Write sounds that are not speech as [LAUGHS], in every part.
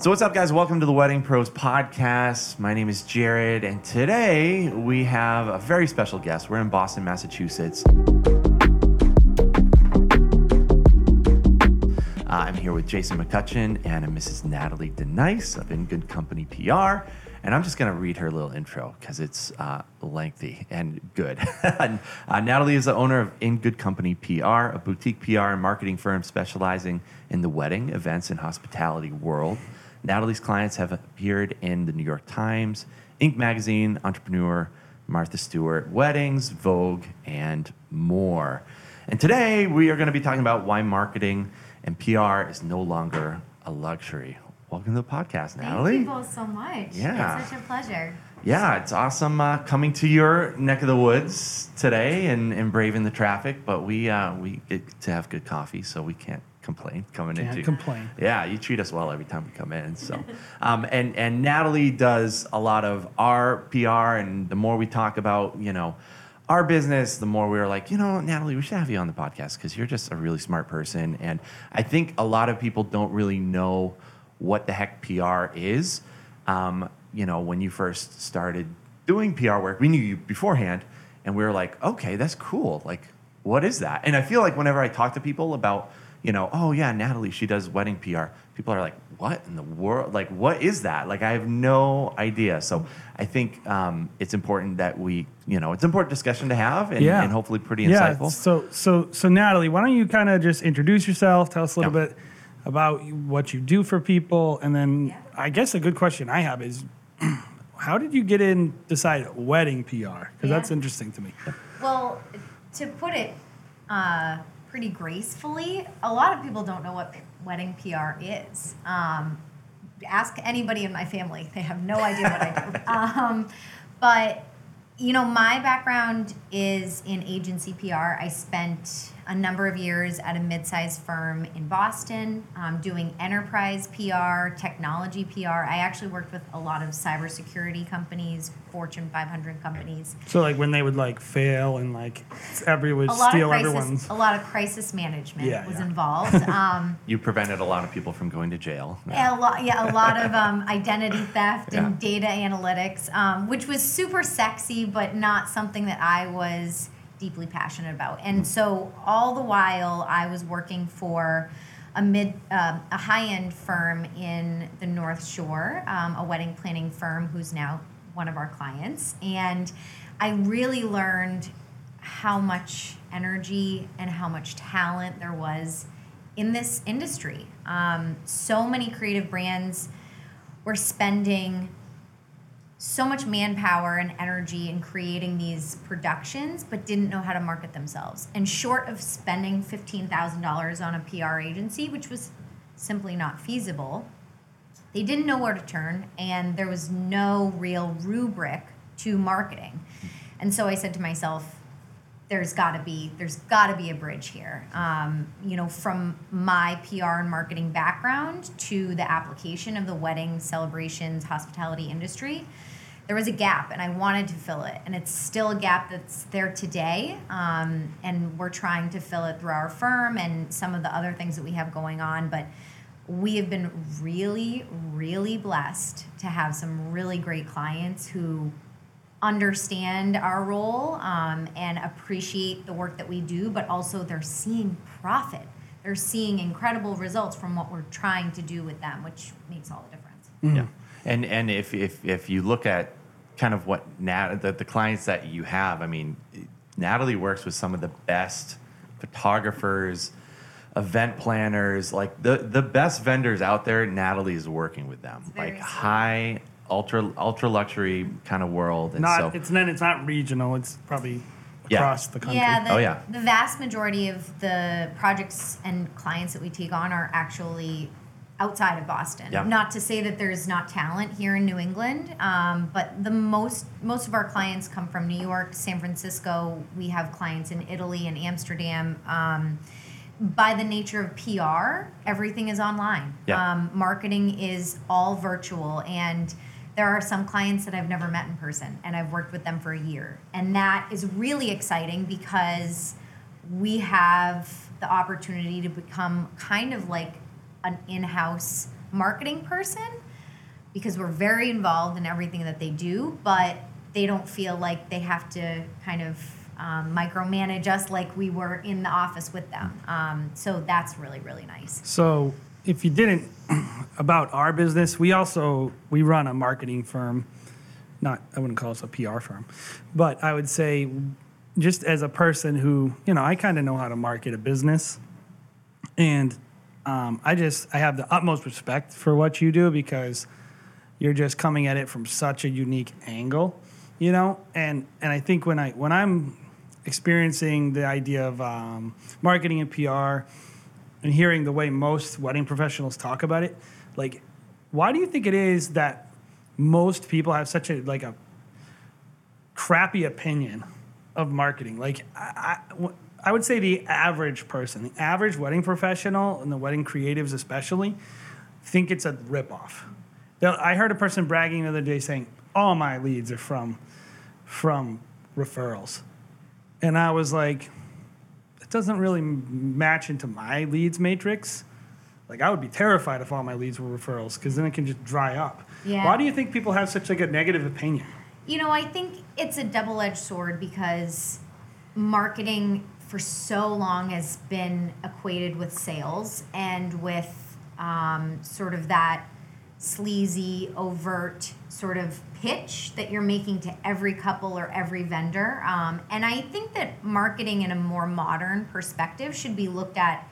So, what's up, guys? Welcome to the Wedding Pros podcast. My name is Jared, and today we have a very special guest. We're in Boston, Massachusetts. Uh, I'm here with Jason McCutcheon and Mrs. Natalie Denyse of In Good Company PR. And I'm just going to read her little intro because it's uh, lengthy and good. [LAUGHS] uh, Natalie is the owner of In Good Company PR, a boutique PR and marketing firm specializing in the wedding, events, and hospitality world. Natalie's clients have appeared in the New York Times, Inc. magazine, Entrepreneur, Martha Stewart, Weddings, Vogue, and more. And today we are going to be talking about why marketing and PR is no longer a luxury. Welcome to the podcast, Natalie. Thank you both so much. Yeah. It's such a pleasure. Yeah, it's awesome uh, coming to your neck of the woods today and, and braving the traffic, but we uh, we get to have good coffee, so we can't complain coming Can't into complain. yeah, you treat us well every time we come in. So, um, and and Natalie does a lot of our PR, and the more we talk about, you know, our business, the more we were like, you know, Natalie, we should have you on the podcast because you're just a really smart person, and I think a lot of people don't really know what the heck PR is. Um, you know, when you first started doing PR work, we knew you beforehand, and we were like, okay, that's cool. Like, what is that? And I feel like whenever I talk to people about you know, oh yeah, Natalie, she does wedding PR. People are like, what in the world? Like, what is that? Like, I have no idea. So I think um, it's important that we, you know, it's important discussion to have and, Yeah. and hopefully pretty Yeah. insightful. So, so, so Natalie, why don't you kind of just introduce yourself? Tell us a little Yeah. bit about what you do for people, and then Yeah. I guess a good question I have is, [CLEARS THROAT] how did you get in decide wedding PR? Because that's interesting to me. Well, to put it uh, pretty gracefully, a lot of people don't know what wedding PR is. Um, ask anybody in my family; they have no idea what I do. [LAUGHS] Um, but you know, my background is in agency PR. I spent a number of years at a mid-sized firm in Boston, um, doing enterprise PR, technology PR. I actually worked with a lot of cybersecurity companies, Fortune 500 companies. So, like when they would like fail and like everyone A would lot steal of crisis, everyone's. a lot of crisis management Yeah, was yeah. involved. [LAUGHS] Um, you prevented a lot of people from going to jail. Yeah, a lot, yeah, a lot of um, identity theft and data analytics, um, which was super sexy, but not something that I was deeply passionate about. And so, all the while, I was working for a mid, um a high end firm in the North Shore, um, a wedding planning firm who's now one of our clients, and I really learned how much energy and how much talent there was in this industry. Um, so many creative brands were spending so much manpower and energy in creating these productions, but didn't know how to market themselves. And short of spending $15,000 on a PR agency, which was simply not feasible, they didn't know where to turn, and there was no real rubric to marketing. And so I said to myself, there's got to be there's got to be a bridge here. Um, you know, from my PR and marketing background to the application of the wedding celebrations hospitality industry, there was a gap, and I wanted to fill it. And it's still a gap that's there today. Um, and we're trying to fill it through our firm and some of the other things that we have going on, but we have been really, really blessed to have some really great clients who understand our role um, and appreciate the work that we do, but also they're seeing profit. They're seeing incredible results from what we're trying to do with them, which makes all the difference. Yeah, and and if if if you look at kind of what Nat the, the clients that you have, I mean, Natalie works with some of the best photographers, event planners, like the the best vendors out there. Natalie is working with them, like sweet. high ultra ultra luxury kind of world, and Not so it's then it's not regional. It's probably Yeah. across the country. Yeah, the, Oh, yeah. the vast majority of the projects and clients that we take on are actually outside of Boston. Yeah. Not to say that there's not talent here in New England, um, but the most most of our clients come from New York, San Francisco. We have clients in Italy and Amsterdam. Um, by the nature of PR, everything is online. Yeah. Um, marketing is all virtual and there are some clients that I've never met in person and I've worked with them for a year. And that is really exciting because we have the opportunity to become kind of like an in-house marketing person because we're very involved in everything that they do, but they don't feel like they have to kind of um, micromanage us like we were in the office with them. Um, so that's really, really nice. So, if you didn't [CLEARS THROAT] about our business, we also we run a marketing firm. Not I wouldn't call us a PR firm, but I would say just as a person who you know I kind of know how to market a business, and um, I just I have the utmost respect for what you do because you're just coming at it from such a unique angle, you know. And and I think when I when I'm experiencing the idea of um, marketing and PR and hearing the way most wedding professionals talk about it, like, why do you think it is that most people have such a like a crappy opinion of marketing? Like, I, I, I would say the average person, the average wedding professional, and the wedding creatives especially, think it's a ripoff. They'll- I heard a person bragging the other day saying, "All my leads are from from referrals," and I was like, "It doesn't really match into my leads matrix." Like I would be terrified if all my leads were referrals because then it can just dry up. Yeah. Why do you think people have such like a negative opinion? You know, I think it's a double edged sword because marketing for so long has been equated with sales and with um, sort of that sleazy, overt sort of pitch that you're making to every couple or every vendor. Um, and I think that marketing in a more modern perspective should be looked at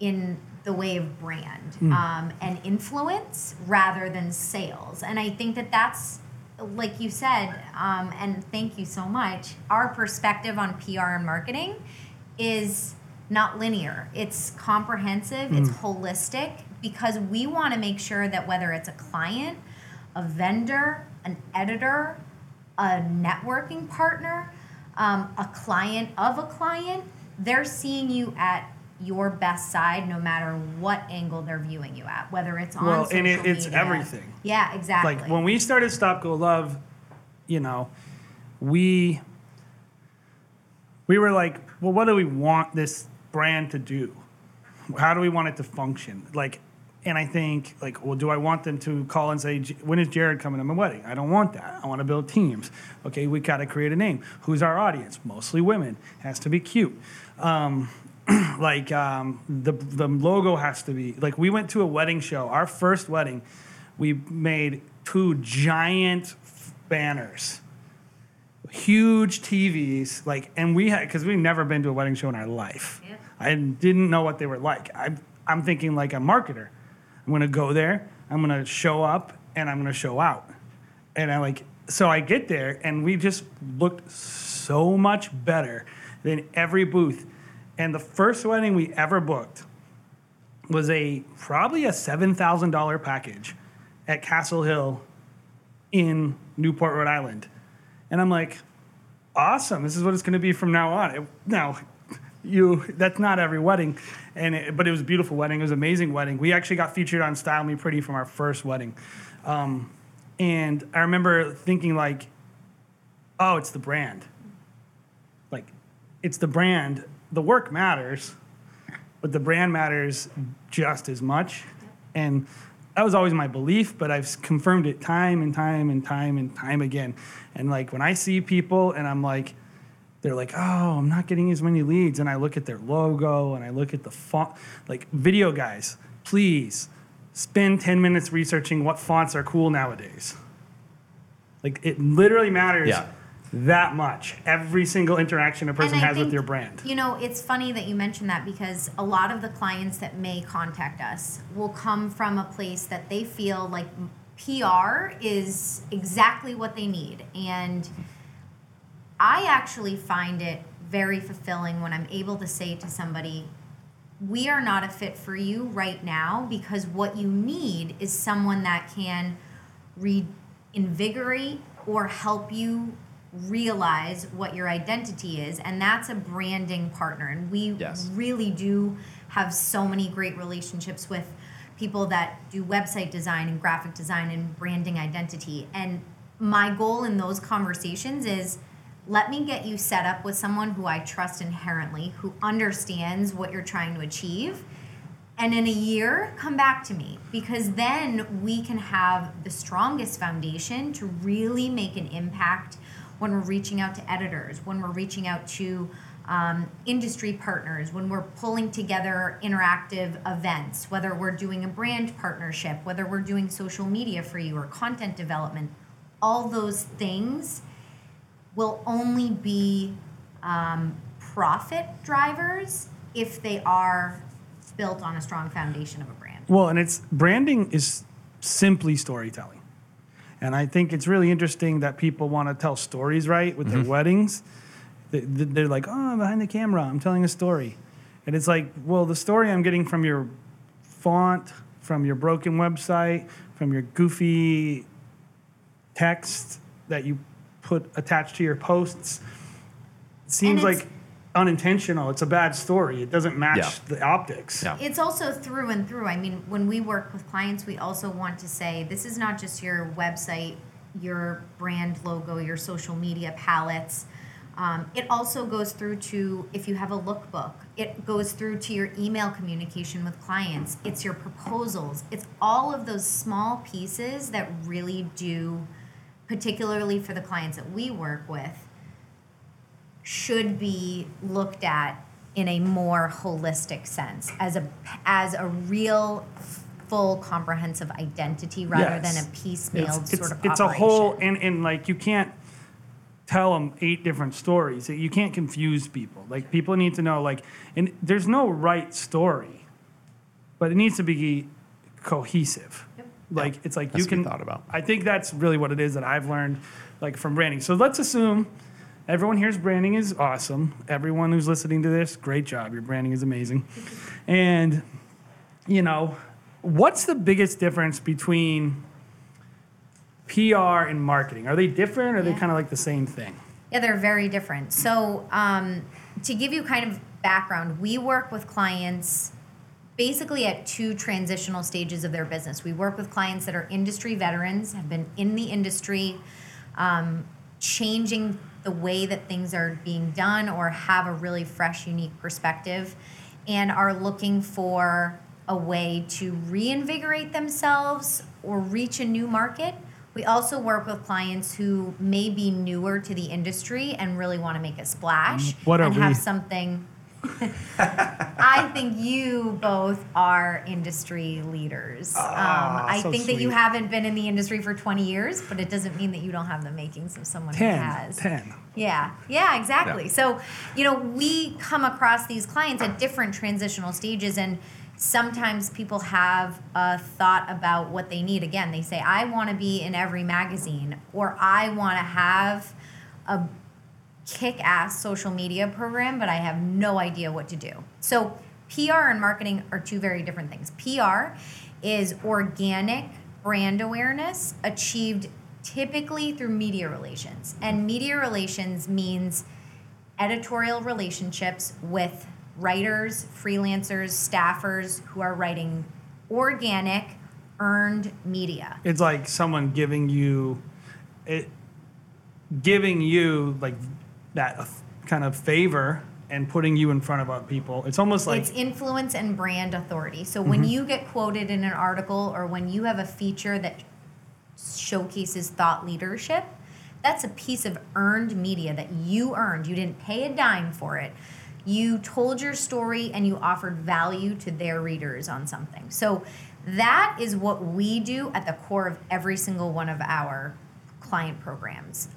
in the way of brand um, and influence rather than sales. And I think that that's, like you said, um, and thank you so much, our perspective on PR and marketing is not linear, it's comprehensive, it's holistic, because we want to make sure that whether it's a client, a vendor, an editor, a networking partner, um, a client of a client, they're seeing you at your best side no matter what angle they're viewing you at, whether it's on Well, and it- it's media. everything. Yeah, exactly. Like when we started Stop Go Love, you know, we we were like, well, what do we want this brand to do? How do we want it to function? Like, and I think like, well, do I want them to call and say, when is Jared coming to my wedding? I don't want that. I want to build teams. Okay, we got to create a name. Who's our audience? Mostly women. Has to be cute. Um, [CLEARS THROAT] like um, the the logo has to be like we went to a wedding show. Our first wedding, we made two giant f- banners, huge TVs. Like, and we had because we've never been to a wedding show in our life. Yeah. I didn't know what they were like. I, I'm thinking like a marketer. I'm gonna go there. I'm gonna show up and I'm gonna show out. And I like so I get there and we just looked so much better than every booth. And the first wedding we ever booked was a probably a seven thousand dollar package at Castle Hill in Newport, Rhode Island. And I'm like, awesome. This is what it's going to be from now on. It, now, [LAUGHS] you that's not every wedding, and it, but it was a beautiful wedding. It was an amazing wedding. We actually got featured on Style Me Pretty from our first wedding, um, and I remember thinking like, oh, it's the brand. Like, it's the brand. The work matters, but the brand matters just as much. And that was always my belief, but I've confirmed it time and time and time and time again. And like when I see people and I'm like, they're like, oh, I'm not getting as many leads. And I look at their logo and I look at the font, like video guys, please spend 10 minutes researching what fonts are cool nowadays. Like it literally matters Yeah. That much. Every single interaction a person has with your brand. You know, it's funny that you mentioned that because a lot of the clients that may contact us will come from a place that they feel like PR is exactly what they need. And I actually find it very fulfilling when I'm able to say to somebody, we are not a fit for you right now because what you need is someone that can reinvigorate or help you realize what your identity is and that's a branding partner and we Yes. really do have so many great relationships with people that do website design and graphic design and branding identity and my goal in those conversations is let me get you set up with someone who I trust inherently, who understands what you're trying to achieve. and in a year come back to me because then we can have the strongest foundation to really make an impact when we're reaching out to editors when we're reaching out to um, industry partners when we're pulling together interactive events whether we're doing a brand partnership whether we're doing social media for you or content development all those things will only be um, profit drivers if they are built on a strong foundation of a brand. Well, and it's branding is simply storytelling. And I think it's really interesting that people want to tell stories right with their mm-hmm. weddings. They- They're like, oh, I'm behind the camera, I'm telling a story. And it's like, well, the story I'm getting from your font, from your broken website, from your goofy text that you put attached to your posts seems like unintentional. It's a bad story. It doesn't match Yeah. the optics. Yeah. It's also through and through. I mean, when we work with clients, we also want to say this is not just your website, your brand logo, your social media palettes. Um, it also goes through to if you have a lookbook, it goes through to your email communication with clients, it's your proposals, it's all of those small pieces that really do, particularly for the clients that we work with, should be looked at in a more holistic sense as a as a real full comprehensive identity rather Yes. than a piecemeal it's, sort of it's a whole and, and like you can't tell them eight different stories. You can't confuse people. Like people need to know like and there's no right story but it needs to be cohesive. Like it's like Has you to be can thought about. i think that's really what it is that i've learned like from branding. So let's assume everyone here's branding is awesome everyone who's listening to this great job your branding is amazing and you know what's the biggest difference between PR and marketing? Are they different or are they kind of like the same thing? Yeah, they're very different. So, um, to give you kind of background, we work with clients basically at two transitional stages of their business. We work with clients that are industry veterans, have been in the industry, um, changing the way that things are being done, or have a really fresh, unique perspective, and are looking for a way to reinvigorate themselves or reach a new market. We also work with clients who may be newer to the industry and really want to make a splash What are and have we? something. [LAUGHS] I think you both are industry leaders. um, I Ah, so think that you haven't been in the industry for 20 years, but it doesn't mean that you don't have the makings of someone who has. 10. Yeah, yeah, exactly. Yeah. So, you know, we come across these clients at different transitional stages, and sometimes people have a thought about what they need. Again, they say, I want to be in every magazine, or I want to have a kick ass social media program, but I have no idea what to do. So, PR and marketing are two very different things. PR is organic brand awareness achieved typically through media relations. And media relations means editorial relationships with writers, freelancers, staffers who are writing organic, earned media. It's like someone giving you it giving you like that uh, kind of favor and putting you in front of other people. It's almost like it's influence and brand authority. So when Mm-hmm. you get quoted in an article or when you have a feature that showcases thought leadership, that's a piece of earned media that you earned. You didn't pay a dime for it. You told your story and you offered value to their readers on something. So that is what we do at the core of every single one of our client programs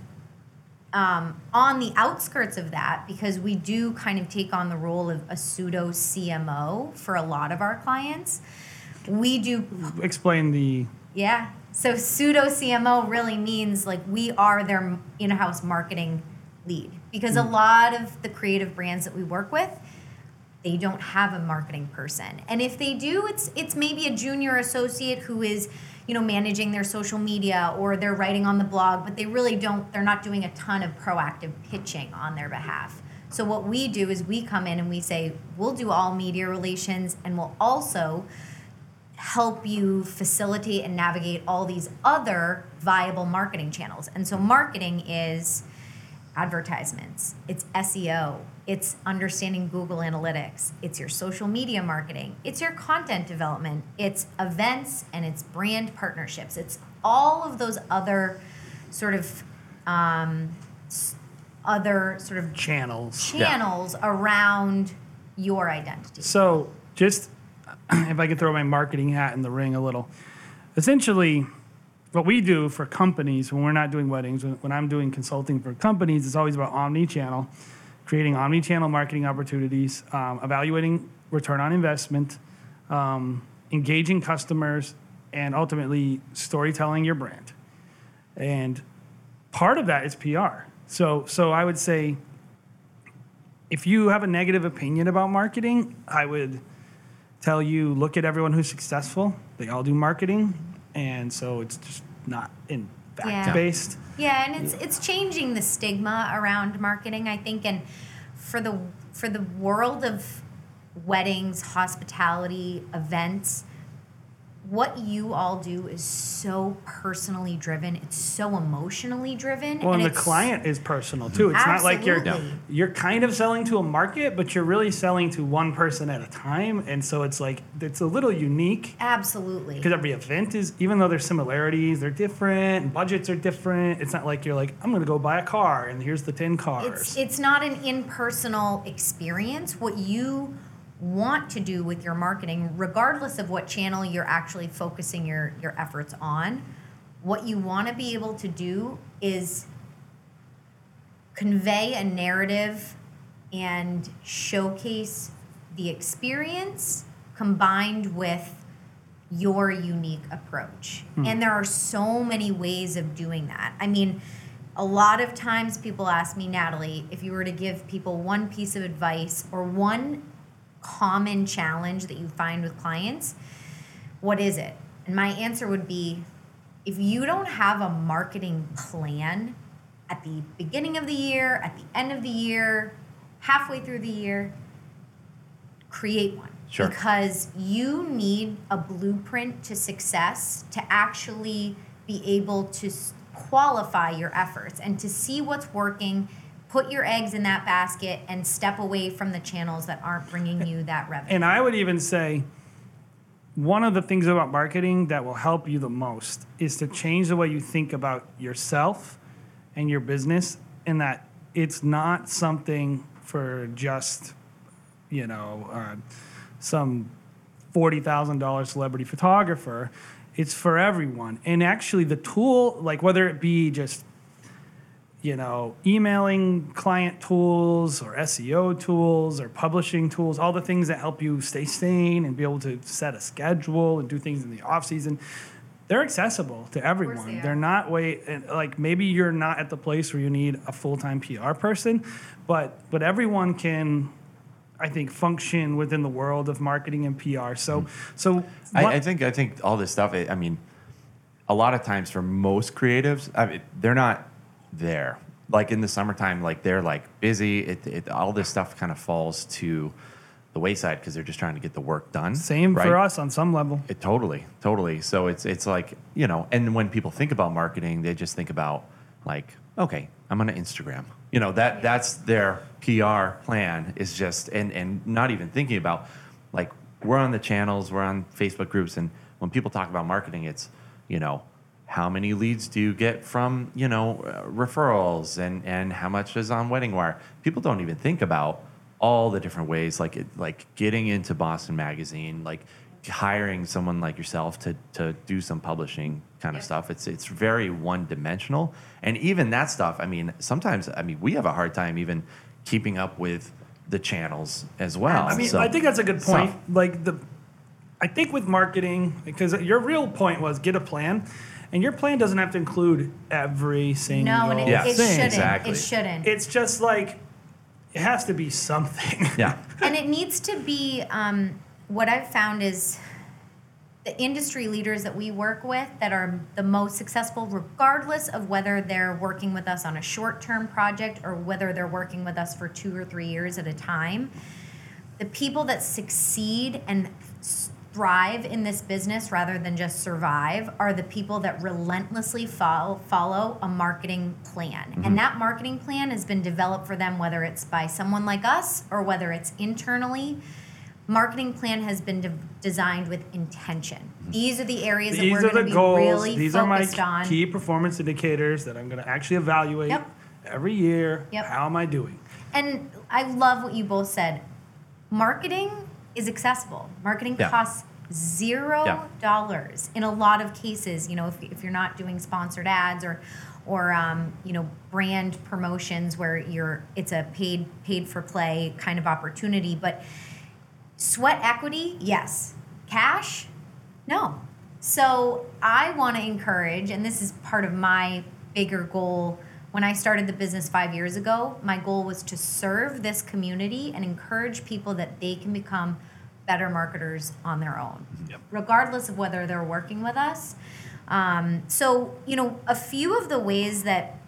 um, on the outskirts of that, because we do kind of take on the role of a pseudo CMO for a lot of our clients, we do, explain the yeah. So pseudo CMO really means like we are their in house marketing lead because a lot of the creative brands that we work with, they don't have a marketing person. And if they do, it's it's maybe a junior associate who is, you know, managing their social media or they're writing on the blog, but they really don't they're not doing a ton of proactive pitching on their behalf. So what we do is we come in and we say, we'll do all media relations and we'll also help you facilitate and navigate all these other viable marketing channels. And so marketing is advertisements, it's SEO, it's understanding Google Analytics, it's your social media marketing, it's your content development, it's events, and it's brand partnerships. It's all of those other sort of um, other sort of Channels. channels around your identity. So, just [CLEARS THROAT] if I could throw my marketing hat in the ring a little, essentially, what we do for companies when we're not doing weddings, when, when I'm doing consulting for companies, it's always about omni-channel, creating omni-channel marketing opportunities, um, evaluating return on investment, um, engaging customers, and ultimately storytelling your brand. And part of that is PR. So, so I would say if you have a negative opinion about marketing, I would tell you look at everyone who's successful. They all do marketing, and so it's just not in Yeah. fact based. Yeah, and it's it's changing the stigma around marketing, I think, and for the for the world of weddings, hospitality, events, what you all do is so personally driven. It's so emotionally driven. Well, and, the client is personal too. It's not like you're you're kind of selling to a market, but you're really selling to one person at a time, and so it's like it's a little unique. Absolutely. Because every event is, even though there's similarities, they're different, and budgets are different. It's not like you're like, I'm going to go buy a car, and here's the 10 cars. It's it's not an impersonal experience. What you want to do with your marketing, regardless of what channel you're actually focusing your your efforts on, what you want to be able to do is convey a narrative and showcase the experience combined with your unique approach. Hmm. And there are so many ways of doing that. I mean, a lot of times people ask me, Natalie, if you were to give people one piece of advice or one common challenge that you find with clients, what is it? And my answer would be if you don't have a marketing plan at the beginning of the year, at the end of the year, halfway through the year, create one. Sure. Because you need a blueprint to success to actually be able to qualify your efforts and to see what's working, put your eggs in that basket, and step away from the channels that aren't bringing you that revenue. And I would even say one of the things about marketing that will help you the most is to change the way you think about yourself and your business, and that it's not something for just, you know, uh, some $40,000 celebrity photographer. It's for everyone. And actually, the tool, like whether it be just you know, emailing client tools or SEO tools or publishing tools, all the things that help you stay sane and be able to set a schedule and do things in the off season. They're accessible to everyone. they They are are. not wait like maybe you're not at the place where you need a full time PR person, but but everyone can, I think, function within the world of marketing and PR. So so Hmm. I, what- I think I think all this stuff. I I mean, a lot of times for most creatives, I mean, they're not there. Like in the summertime, like they're like busy. It, it all this stuff kind of falls to the wayside because they're just trying to get the work done. same right? for us on some level. It, totally, totally. So it's it's like you know, and when people think about marketing, they just think about like, okay, I'm gonna Instagram. You know that that's their PR plan is just and and not even thinking about like we're on the channels, we're on Facebook groups, and when people talk about marketing, it's you know how many leads do you get from you know uh, referrals and and how much is on wedding wire? People don't even think about all the different ways like it, like getting into boston magazine like hiring someone like yourself to to do some publishing kind of stuff. It's it's very one dimensional and even that stuff i mean sometimes i mean we have a hard time even keeping up with the channels as well I mean, So- I think that's a good point. So- Like the, I think with marketing, because your real point was get a plan, and your plan doesn't have to include every single no, and it, Yeah. it shouldn't. Exactly. It shouldn't. It's just like it has to be something. [LAUGHS] yeah and it needs to be um, what I've found is the industry leaders that we work with that are the most successful, regardless of whether they're working with us on a short term project or whether they're working with us for two or three years at a time. The people that succeed and s- thrive in this business rather than just survive are the people that relentlessly follow, follow a marketing plan. And mm-hmm. that marketing plan has been developed for them, whether it's by someone like us or whether it's internally. Marketing plan has been de- designed with intention. Mm-hmm. These are the areas that These we're are going to be goals. really These are my focused on. key performance indicators that I'm going to actually evaluate Yep. every year. Yep. How am I doing? And I love what you both said. Marketing is accessible. Marketing Yeah. costs zero Yeah. dollars in a lot of cases. You know, if, if you're not doing sponsored ads or or um, you know brand promotions where you're it's a paid paid for play kind of opportunity, but sweat equity, yes. Cash, no. So I want to encourage, and this is part of my bigger goal. When I started the business five years ago, my goal was to serve this community and encourage people that they can become better marketers on their own, Yep. regardless of whether they're working with us. Um, so, you know, a few of the ways that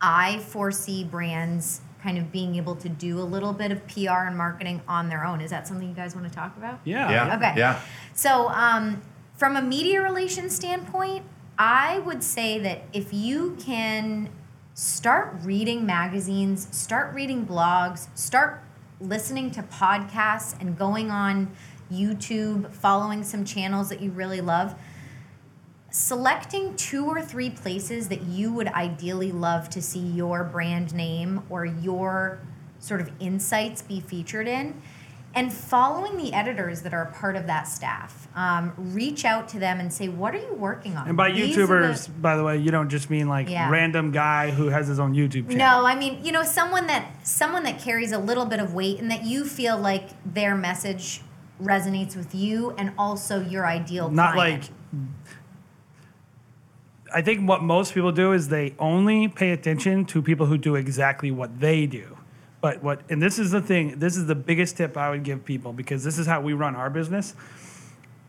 I foresee brands kind of being able to do a little bit of PR and marketing on their own. Is that something you guys want to talk about? Yeah. Yeah. Okay. Yeah. So, um, from a media relations standpoint, I would say that if you can start reading magazines, start reading blogs, start listening to podcasts, and going on YouTube, following some channels that you really love, selecting two or three places that you would ideally love to see your brand name or your sort of insights be featured in and following the editors that are a part of that staff um, reach out to them and say what are you working on And by These are the- YouTubers, by the way, you don't just mean like Yeah. random guy who has his own YouTube channel. no i mean you know someone that someone that carries a little bit of weight and that you feel like their message resonates with you and also your ideal Not client. like. I think what most people do is they only pay attention to people who do exactly what they do. But what, and this is the thing, this is the biggest tip I would give people because this is how we run our business.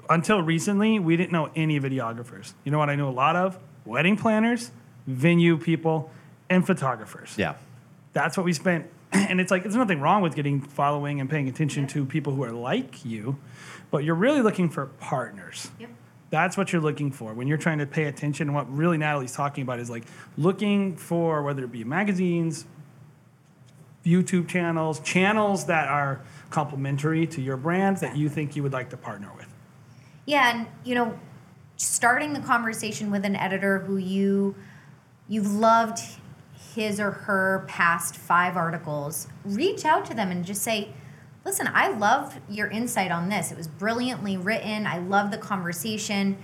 Until recently, we didn't know any videographers. You know what I knew a lot of? Wedding planners, venue people, and photographers. Yeah. That's what we spent. [CLEARS THROAT] And it's like, there's nothing wrong with getting following and paying attention to people who are like you, but you're really looking for partners. Yep. That's what you're looking for when you're trying to pay attention. And what really Natalie's talking about is like looking for whether it be magazines, YouTube channels, channels that are complementary to your brand that you think you would like to partner with. Yeah, and you know, starting the conversation with an editor who you you've loved his or her past five articles, reach out to them and just say, "Listen, I love your insight on this. It was brilliantly written. I love the conversation.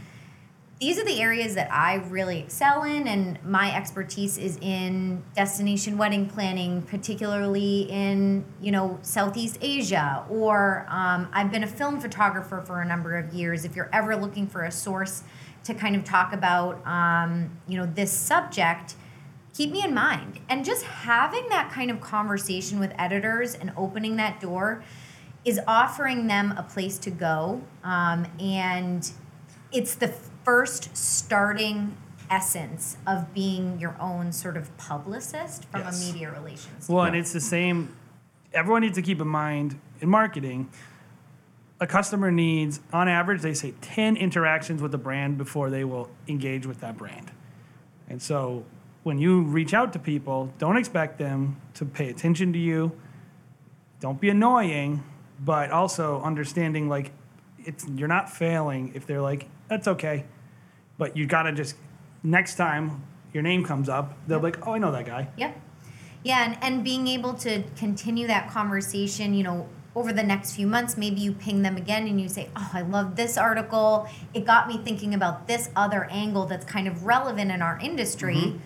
These are the areas that I really excel in, and my expertise is in destination wedding planning, particularly in you know Southeast Asia. Or um, I've been a film photographer for a number of years. If you're ever looking for a source to kind of talk about um, you know this subject, keep me in mind. And just having that kind of conversation with editors and opening that door is offering them a place to go, um, and it's the first starting essence of being your own sort of publicist from Yes. a media relations. Well, and it's the same. Everyone needs to keep in mind in marketing, a customer needs, on average, they say 10 interactions with the brand before they will engage with that brand. And so when you reach out to people, don't expect them to pay attention to you. Don't be annoying, but also understanding like it's you're not failing if they're like, that's okay. But you gotta just next time your name comes up, they'll be like, Oh, I know that guy. Yep. Yeah, and, and being able to continue that conversation, you know, over the next few months, maybe you ping them again and you say, Oh, I love this article. It got me thinking about this other angle that's kind of relevant in our industry.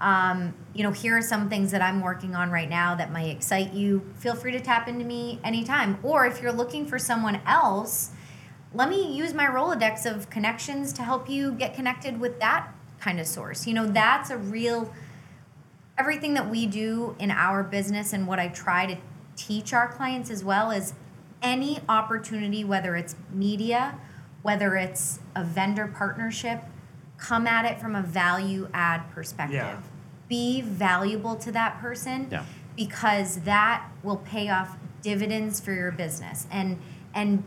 Um, you know, here are some things that I'm working on right now that might excite you. Feel free to tap into me anytime. Or if you're looking for someone else, let me use my Rolodex of connections to help you get connected with that kind of source. You know, that's a real everything that we do in our business and what I try to teach our clients as well is any opportunity, whether it's media, whether it's a vendor partnership, come at it from a value add perspective. Yeah. Be valuable to that person Yeah. because that will pay off dividends for your business and and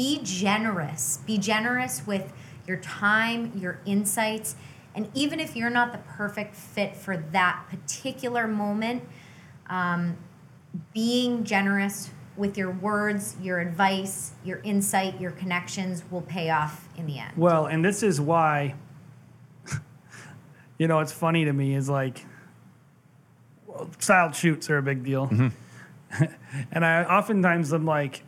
be generous. Be generous with your time, your insights, and even if you're not the perfect fit for that particular moment, um, being generous with your words, your advice, your insight, your connections will pay off in the end. Well, and this is why, [LAUGHS] you know, it's funny to me is like, well, styled shoots are a big deal. Mm-hmm. [LAUGHS] and I oftentimes I'm like,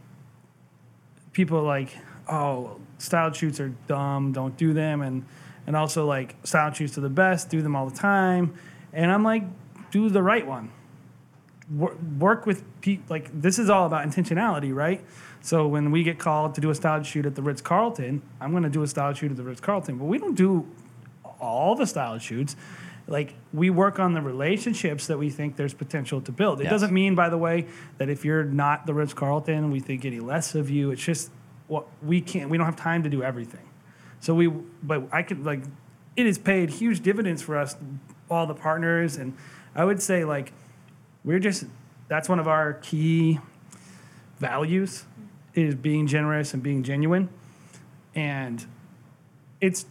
people like, oh, style shoots are dumb, don't do them. And, and also like style shoots are the best, do them all the time. And I'm like, do the right one. Wor- Work with people, like, this is all about intentionality, right? So when we get called to do a style shoot at the Ritz Carlton, I'm going to do a style shoot at the Ritz Carlton, but we don't do all the style shoots. Like we work on the relationships that we think there's potential to build. It Yes. doesn't mean, by the way, that if you're not the Ritz Carlton, we think any less of you. It's just what we can't. We don't have time to do everything. So we, but I could like, it has paid huge dividends for us, all the partners, and I would say like, we're just that's one of our key values is being generous and being genuine, and it's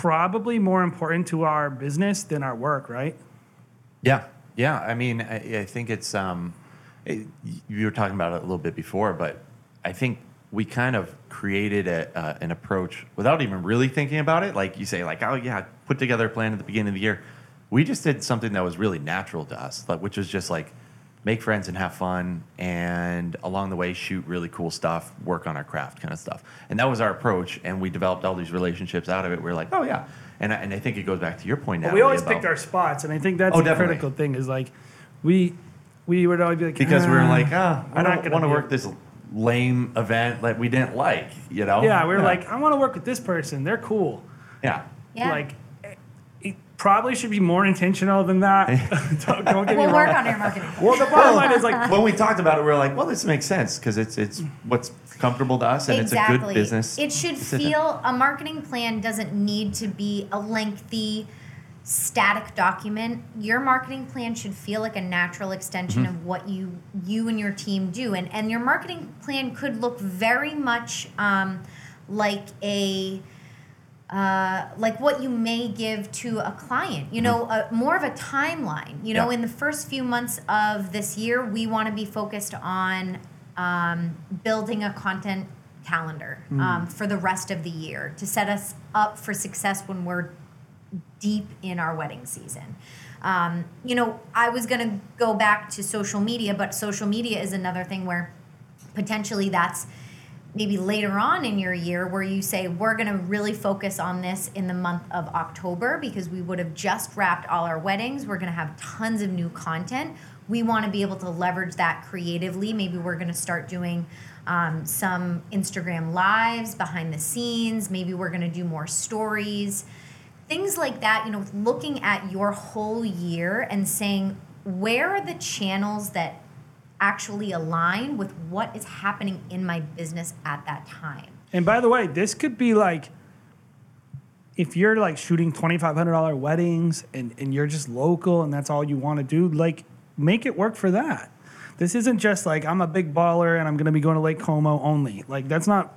probably more important to our business than our work, right? Yeah, yeah. I mean, I, I think it's. Um, it, you were talking about it a little bit before, but I think we kind of created a, uh, an approach without even really thinking about it. Like you say, like, oh yeah, put together a plan at the beginning of the year. We just did something that was really natural to us, like, which was just like make friends and have fun, and along the way shoot really cool stuff, work on our craft, kind of stuff. And that was our approach, and we developed all these relationships out of it. We are like, oh yeah, and I, and I think it goes back to your point. But we always about- picked our spots, and I think that's Oh, the critical thing. Is like we we would always be like because we were "Ah." like, ah, I we're not don't want to work this lame event that we didn't like, you know? Yeah, we were like, I want to work with this person. They're cool. yeah, Yeah. Like, it probably should be more intentional than that. [LAUGHS] [LAUGHS] don't, don't get we'll me work on your marketing. Well, the bottom line is like, when we talked about it, we were like, well, this makes sense because it's it's what's comfortable to us and it's a good business. It should decision. feel a marketing plan doesn't need to be a lengthy static document. Your marketing plan should feel like a natural extension Mm-hmm. of what you you and your team do. And and your marketing plan could look very much um, like a uh, like what you may give to a client, you know, a, more of a timeline. You know. Yeah. in the first few months of this year, we want to be focused on um, building a content calendar um, for the rest of the year to set us up for success when we're deep in our wedding season. Um, you know, I was going to go back to social media, but social media is another thing where potentially that's maybe later on in your year where you say we're going to really focus on this in the month of October because we would have just wrapped all our weddings. We're going to have tons of new content. We want to be able to leverage that creatively. Maybe we're going to start doing um, some Instagram lives behind the scenes. Maybe we're going to do more stories. Things like that, you know, looking at your whole year and saying, where are the channels that actually align with what is happening in my business at that time. and by the way, this could be like, if you're like shooting twenty five hundred dollar weddings and and you're just local and that's all you want to do, like make it work for that. This isn't just like I'm a big baller and I'm going to be going to Lake Como only. Like that's not.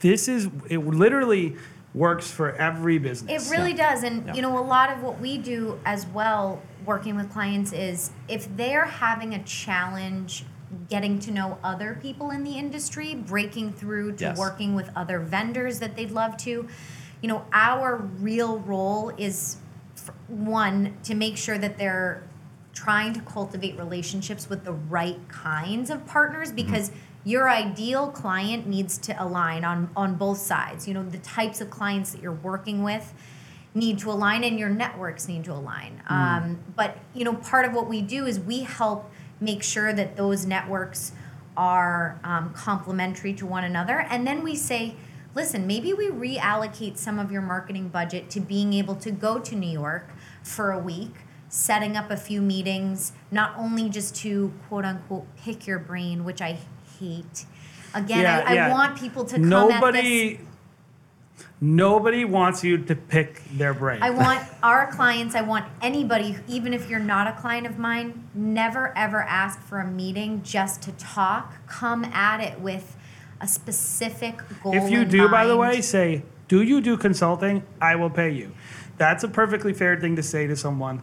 This is it. Literally works for every business. It business. really does. And, Yeah. you know, a lot of what we do as well, working with clients, is if they're having a challenge getting to know other people in the industry, breaking through to Yes. working with other vendors that they'd love to, you know, our real role is one, to make sure that they're trying to cultivate relationships with the right kinds of partners mm-hmm. because your ideal client needs to align on on both sides. You know the types of clients that you're working with need to align and your networks need to align. Um, but you know part of what we do is we help make sure that those networks are um, complementary to one another. And then we say listen maybe we reallocate some of your marketing budget to being able to go to new york for a week setting up a few meetings, not only just to quote unquote pick your brain, which I hate. Again, Yeah, I, I yeah. want people to come at this. Nobody. Nobody wants you to pick their brain. I want our clients, I want anybody, even if you're not a client of mine, never ever ask for a meeting just to talk. Come at it with a specific goal. If you do, by the way, say, "Do you do consulting? I will pay you." That's a perfectly fair thing to say to someone,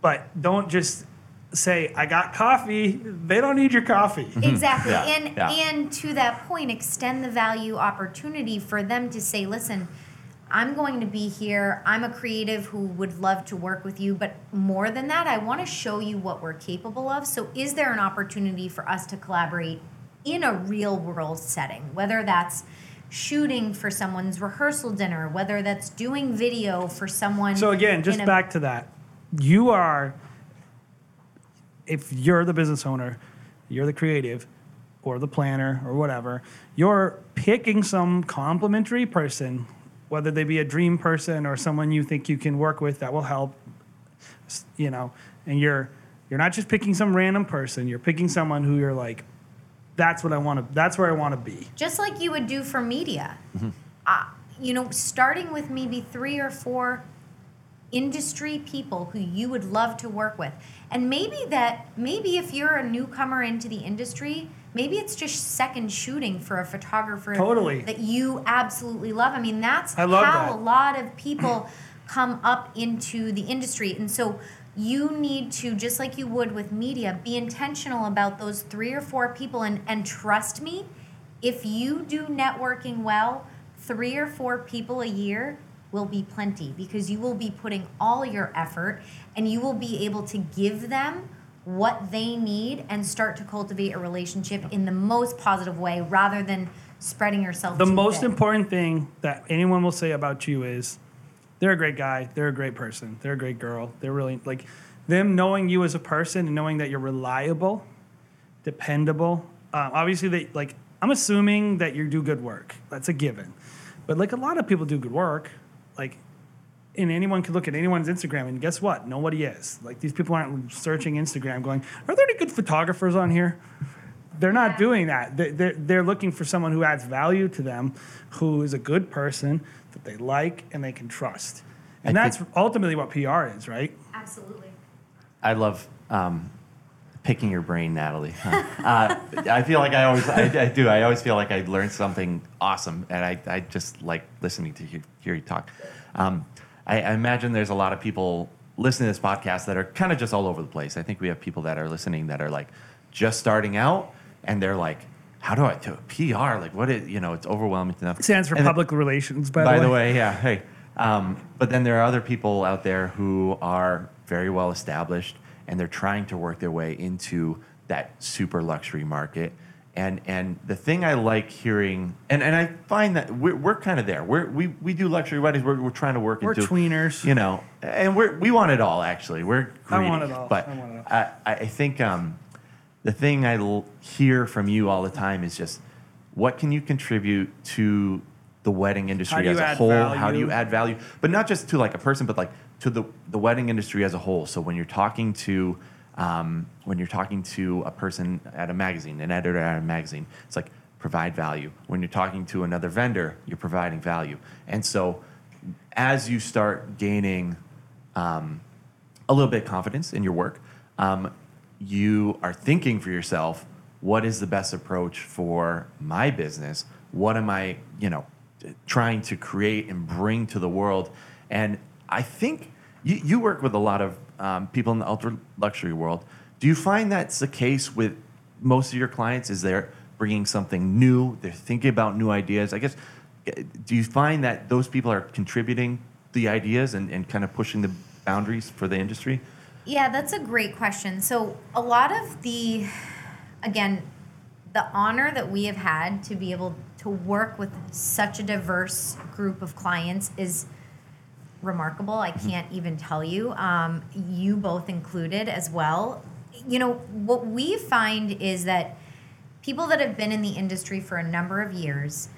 but don't just say, "I got coffee." They don't need your coffee. Mm-hmm. Exactly. Yeah, And yeah. and to that point, extend the value opportunity for them to say, listen, I'm going to be here. I'm a creative who would love to work with you, but more than that, I want to show you what we're capable of. So is there an opportunity for us to collaborate in a real world setting? Whether that's shooting for someone's rehearsal dinner, whether that's doing video for someone So again, just a- back to that. You are if you're the business owner, you're the creative or the planner or whatever, you're picking some complimentary person, whether they be a dream person or someone you think you can work with that will help you know, and you're you're not just picking some random person, you're picking someone who you're like that's what I want to that's where I want to be. just like you would do for media. Mm-hmm. Uh, you know, starting with maybe three or four industry people who you would love to work with. And maybe that, maybe if you're a newcomer into the industry, maybe it's just second shooting for a photographer Totally. that you absolutely love. I mean, that's I love how that. a lot of people [CLEARS THROAT] come up into the industry. And so you need to, just like you would with media, be intentional about those three or four people. And, and trust me, if you do networking well, three or four people a year will be plenty because you will be putting all your effort and you will be able to give them what they need and start to cultivate a relationship in the most positive way rather than spreading yourself The most thin. important thing that anyone will say about you is they're a great guy, they're a great person, they're a great girl. They're really like them knowing you as a person and knowing that you're reliable, dependable. Um, obviously, they like. I'm assuming that you do good work. That's a given. But like a lot of people do good work, like, and anyone can look at anyone's Instagram and guess what? Nobody is. Like these people aren't searching Instagram going, are there any good photographers on here? They're not Yeah. doing that. They- They're, they're looking for someone who adds value to them, who is a good person that they like and they can trust. And I that's think- ultimately what PR is, right? Absolutely. I love um, picking your brain, Natalie. uh, I feel like I always, I, I do. I always feel like I learned something awesome, and I, I just like listening to you, hear you talk. Um, I, I imagine there's a lot of people listening to this podcast that are kind of just all over the place. I think we have people that are listening that are like just starting out, and they're like, "How do I do PR? Like, what is you know? It's overwhelming enough." It stands for And then- public relations, by, by the way, yeah. Hey, um, but then there are other people out there who are very well established, and they're trying to work their way into that super luxury market. And and the thing I like hearing, and, and I find that we're, we're kind of there. We're, we we do luxury weddings. We're, we're trying to work We're into tweeners. you know, and we're we want it all. Actually, we're I want it all. But I want it all. I, I think um, the thing I l- hear from you all the time is just what can you contribute to the wedding industry as a whole? How do you add value? But not just to like a person, but like to the the wedding industry as a whole. So when you're talking to um, when you're talking to a person at a magazine, an editor at a magazine, it's like provide value. When you're talking to another vendor, you're providing value. And so as you start gaining um, a little bit of confidence in your work, um, you are thinking for yourself, what is the best approach for my business? What am I, you know, trying to create and bring to the world? And I think you, you work with a lot of um, people in the ultra luxury world. Do you find that's the case with most of your clients? Is they're bringing something new? They're thinking about new ideas. I guess. eh, Do you find that those people are contributing the ideas and, and kind of pushing the boundaries for the industry? Yeah, that's a great question. So, a lot of the, again, the honor that we have had to be able to work with such a diverse group of clients is remarkable. I can't even tell you. Um, you both included as well. You know, what we find is that people that have been in the industry for a number of years,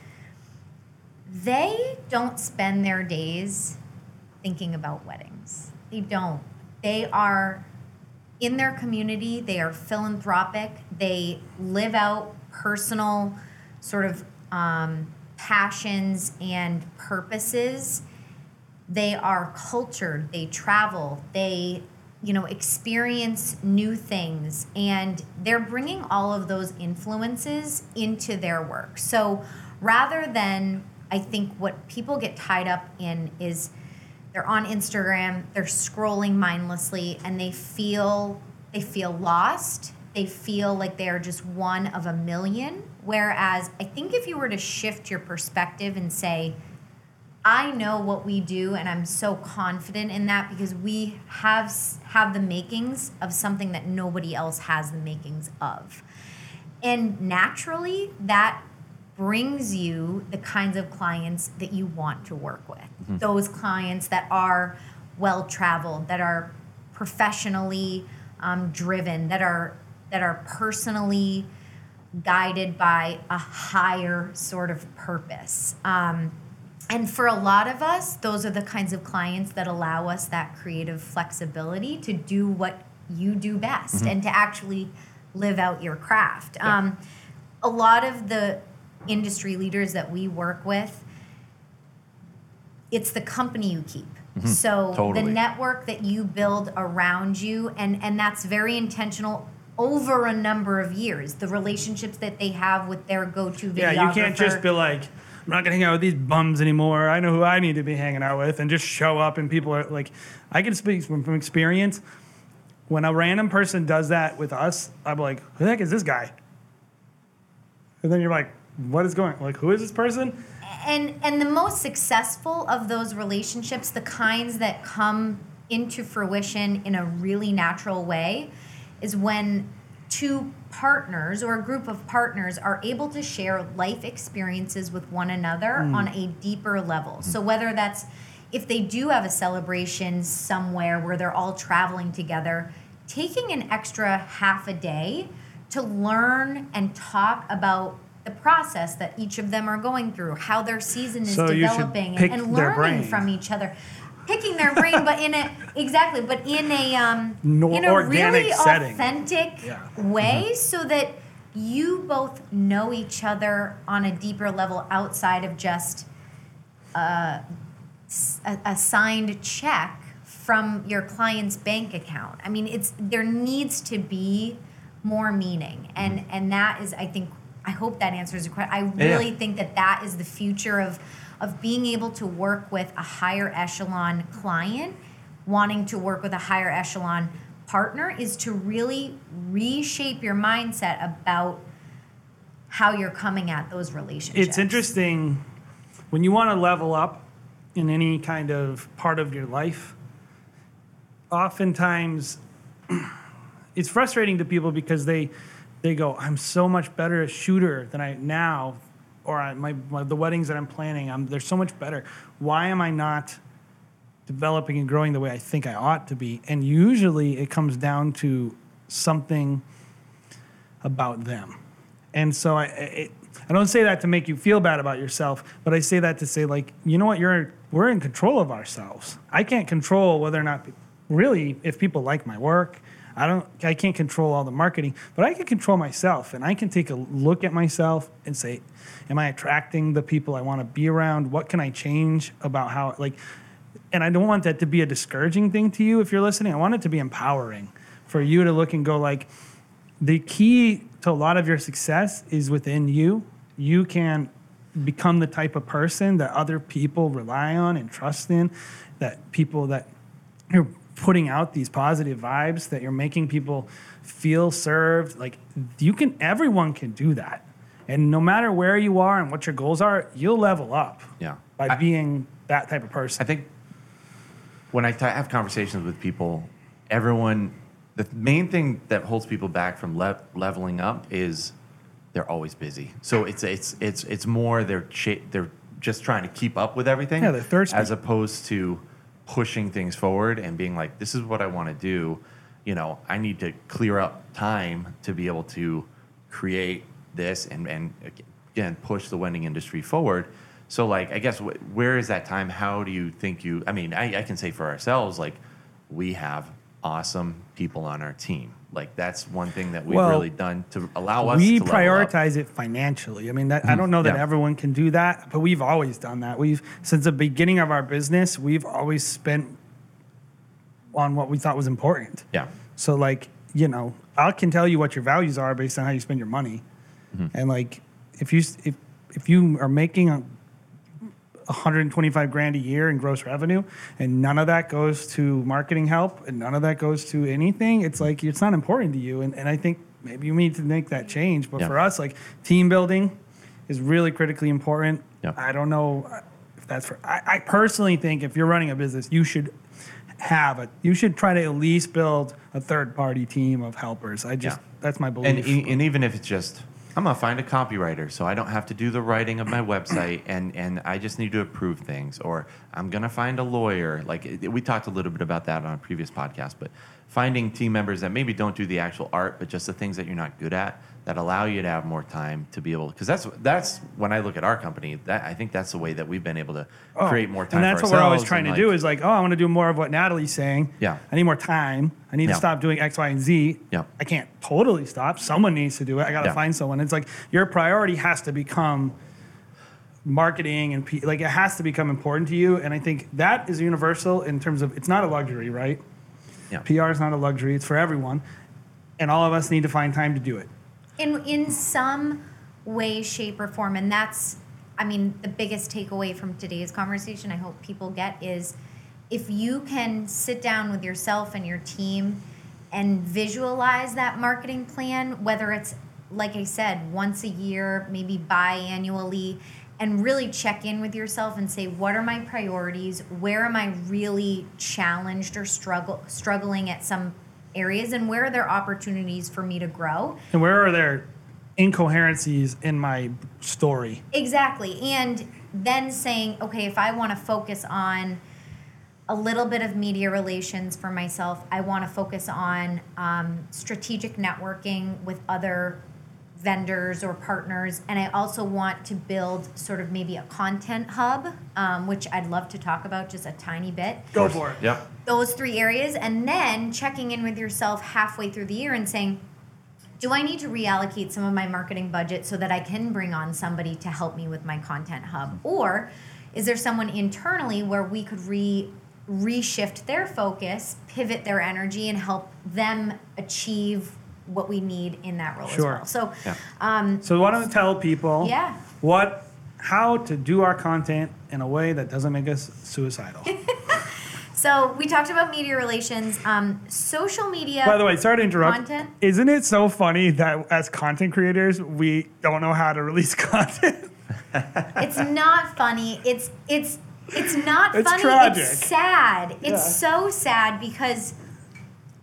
they don't spend their days thinking about weddings. They don't. They are in their community, they are philanthropic, they live out personal sort of um, passions and purposes. They are cultured, they travel, they you know experience new things and they're bringing all of those influences into their work. So rather than i think what people get tied up in is they're on instagram they're scrolling mindlessly and they feel they feel lost. They feel like they're just one of a million. Whereas i think if you were to shift your perspective and say I know what we do, and I'm so confident in that because we have have the makings of something that nobody else has the makings of, and naturally that brings you the kinds of clients that you want to work with. Mm-hmm. Those clients that are well traveled, that are professionally um, driven, that are that are personally guided by a higher sort of purpose. Um, and for a lot of us, those are the kinds of clients that allow us that creative flexibility to do what you do best mm-hmm. and to actually live out your craft. Yeah. Um, a lot of the industry leaders that we work with, it's the company you keep. Mm-hmm. So totally. the network that you build around you, and and that's very intentional over a number of years. The relationships that they have with their go-to videographer. Yeah, you can't just be like I'm not gonna hang out with these bums anymore. I know who I need to be hanging out with, and just show up. And people are like, I can speak from, from experience. When a random person does that with us, I'm like, who the heck is this guy? And then you're like, what is going? Like, who is this person? And and the most successful of those relationships, the kinds that come into fruition in a really natural way, is when two partners or a group of partners are able to share life experiences with one another mm. on a deeper level. Mm. So whether that's if they do have a celebration somewhere where they're all traveling together, taking an extra half a day to learn and talk about the process that each of them are going through, how their season is so developing, and, and learning from each other picking their brain, but in a [LAUGHS] exactly, but in a um, no, in a really setting. authentic yeah. way, mm-hmm. so that you both know each other on a deeper level outside of just uh, a, a signed check from your client's bank account. I mean, it's there needs to be more meaning, and and that is, I think, I hope that answers your question. I really yeah. think that that is the future of of being able to work with a higher echelon client, wanting to work with a higher echelon partner, is to really reshape your mindset about how you're coming at those relationships. It's interesting when you want to level up in any kind of part of your life. Oftentimes, [CLEARS THROAT] it's frustrating to people because they they go, "I'm so much better a shooter than I now or I, my, my, the weddings that I'm planning, I'm, they're so much better. Why am I not developing and growing the way I think I ought to be? And usually it comes down to something about them. And so I, it, I don't say that to make you feel bad about yourself, but I say that to say like, you know what, you're we're in control of ourselves. I can't control whether or not really if people like my work. I don't I can't control all the marketing, but I can control myself and I can take a look at myself and say, Am I attracting the people I want to be around? What can I change about how, like, and I don't want that to be a discouraging thing to you if you're listening. I want it to be empowering for you to look and go, like, the key to a lot of your success is within you. You can become the type of person that other people rely on and trust in, that people that you're putting out these positive vibes, that you're making people feel served. Like, you can, everyone can do that. And no matter where you are and what your goals are, you'll level up. Yeah. By I, being that type of person. I think when I t- have conversations with people, everyone, the main thing that holds people back from le- leveling up is they're always busy. So it's it's it's it's more they're cha- they're just trying to keep up with everything. Yeah, they're thirsty. As opposed to pushing things forward and being like, this is what I want to do. You know, I need to clear up time to be able to create this and, and again push the wedding industry forward. So like I guess wh- where is that time? How do you think you? I mean, I, I can say for ourselves like we have awesome people on our team. Like that's one thing that we've well, really done to allow us. To We prioritize it financially. I mean, that, mm-hmm. I don't know that yeah. everyone can do that, but we've always done that. We've since the beginning of our business, we've always spent on what we thought was important. Yeah. So like, you know, I can tell you what your values are based on how you spend your money. Mm-hmm. And like if you if if you are making a 125 grand a year in gross revenue and none of that goes to marketing help and none of that goes to anything, it's like it's not important to you. And and I think maybe you need to make that change. But Yeah. for us, like team building is really critically important. Yeah. I don't know uh, if that's for I, I personally think if you're running a business, you should have a you should try to at least build a third party team of helpers. I just Yeah. that's my And, belief. e- and even if it's just, I'm gonna find a copywriter, so I don't have to do the writing of my [CLEARS THROAT] website, and and I just need to approve things, or I'm gonna find a lawyer. Like it- we talked a little bit about that on a previous podcast, but finding team members that maybe don't do the actual art, but just the things that you're not good at, that allow you to have more time to be able. Because that's that's when I look at our company, that I think that's the way that we've been able to Oh, create more time. And that's for what we're always trying to and, do is like, oh, I want to do more of what Natalie's saying. Yeah. I need more time. I need Yeah. to stop doing X, Y, and Z. Yeah. I can't totally stop. Someone needs to do it. I got to Yeah. find someone. It's like your priority has to become marketing and P- like it has to become important to you. And I think that is universal in terms of it's not a luxury, right? Yeah. PR is not a luxury. It's for everyone. And all of us need to find time to do it. In in some way shape or form. And that's i mean the biggest takeaway from today's conversation i hope people get is if you can sit down with yourself and your team and visualize that marketing plan whether it's like i said once a year maybe biannually and really check in with yourself and say what are my priorities? Where am i really challenged or struggle struggling at some areas and where are there opportunities for me to grow And where are there incoherencies in my story? Exactly. And then saying, okay, if I want to focus on a little bit of media relations for myself, I want to focus on um, strategic networking with other vendors or partners. And I also want to build sort of maybe a content hub, um, which I'd love to talk about just a tiny bit Go for it. Yep. those three areas and then checking in with yourself halfway through the year and saying do i need to reallocate some of my marketing budget so that i can bring on somebody to help me with my content hub or is there someone internally where we could re reshift their focus pivot their energy and help them achieve what we need in that role Sure. as well so Yeah. um, So why don't we tell people Yeah. what how to do our content in a way that doesn't make us suicidal. [LAUGHS] so we talked about media relations um, social media By the way, sorry to interrupt. Content? Isn't it so funny that as content creators, we don't know how to release [LAUGHS] content? It's not funny. It's it's it's not It's funny. tragic. It's sad. It's Yeah. so sad because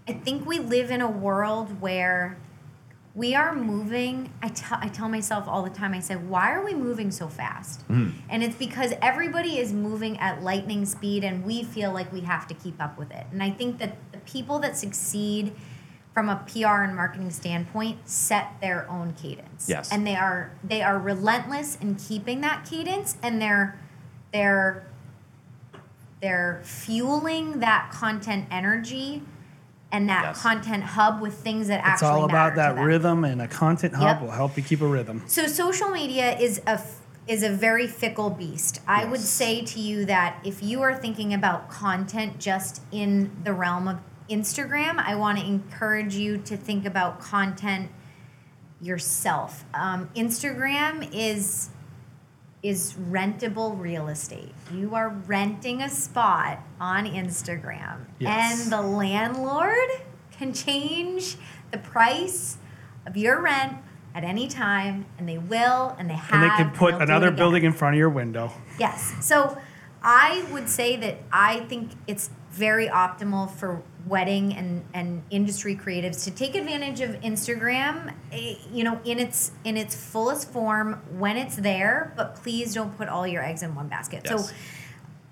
I think we live in a world where we are moving. I tell I tell myself all the time. I say, why are we moving so fast? Mm-hmm. And it's because everybody is moving at lightning speed, and we feel like we have to keep up with it. And I think that the people that succeed from a PR and marketing standpoint set their own cadence. Yes. And they are they are relentless in keeping that cadence and they're they're they're fueling that content energy and that Yes. content hub with things that It's actually It's all about that rhythm, and a content hub Yep. will help you keep a rhythm. So social media is a is a very fickle beast. I would say to you that if you are thinking about content just in the realm of Instagram, I want to encourage you to think about content yourself. Um, Instagram is is rentable real estate. You are renting a spot on Instagram, Yes. and the landlord can change the price of your rent at any time, and they will, and they have. And they can put they'll do it another building in front of your window. Yes. So I would say that I think it's very optimal for wedding and, and industry creatives to take advantage of Instagram, eh, you know, in its in its fullest form when it's there, but please don't put all your eggs in one basket. Yes. So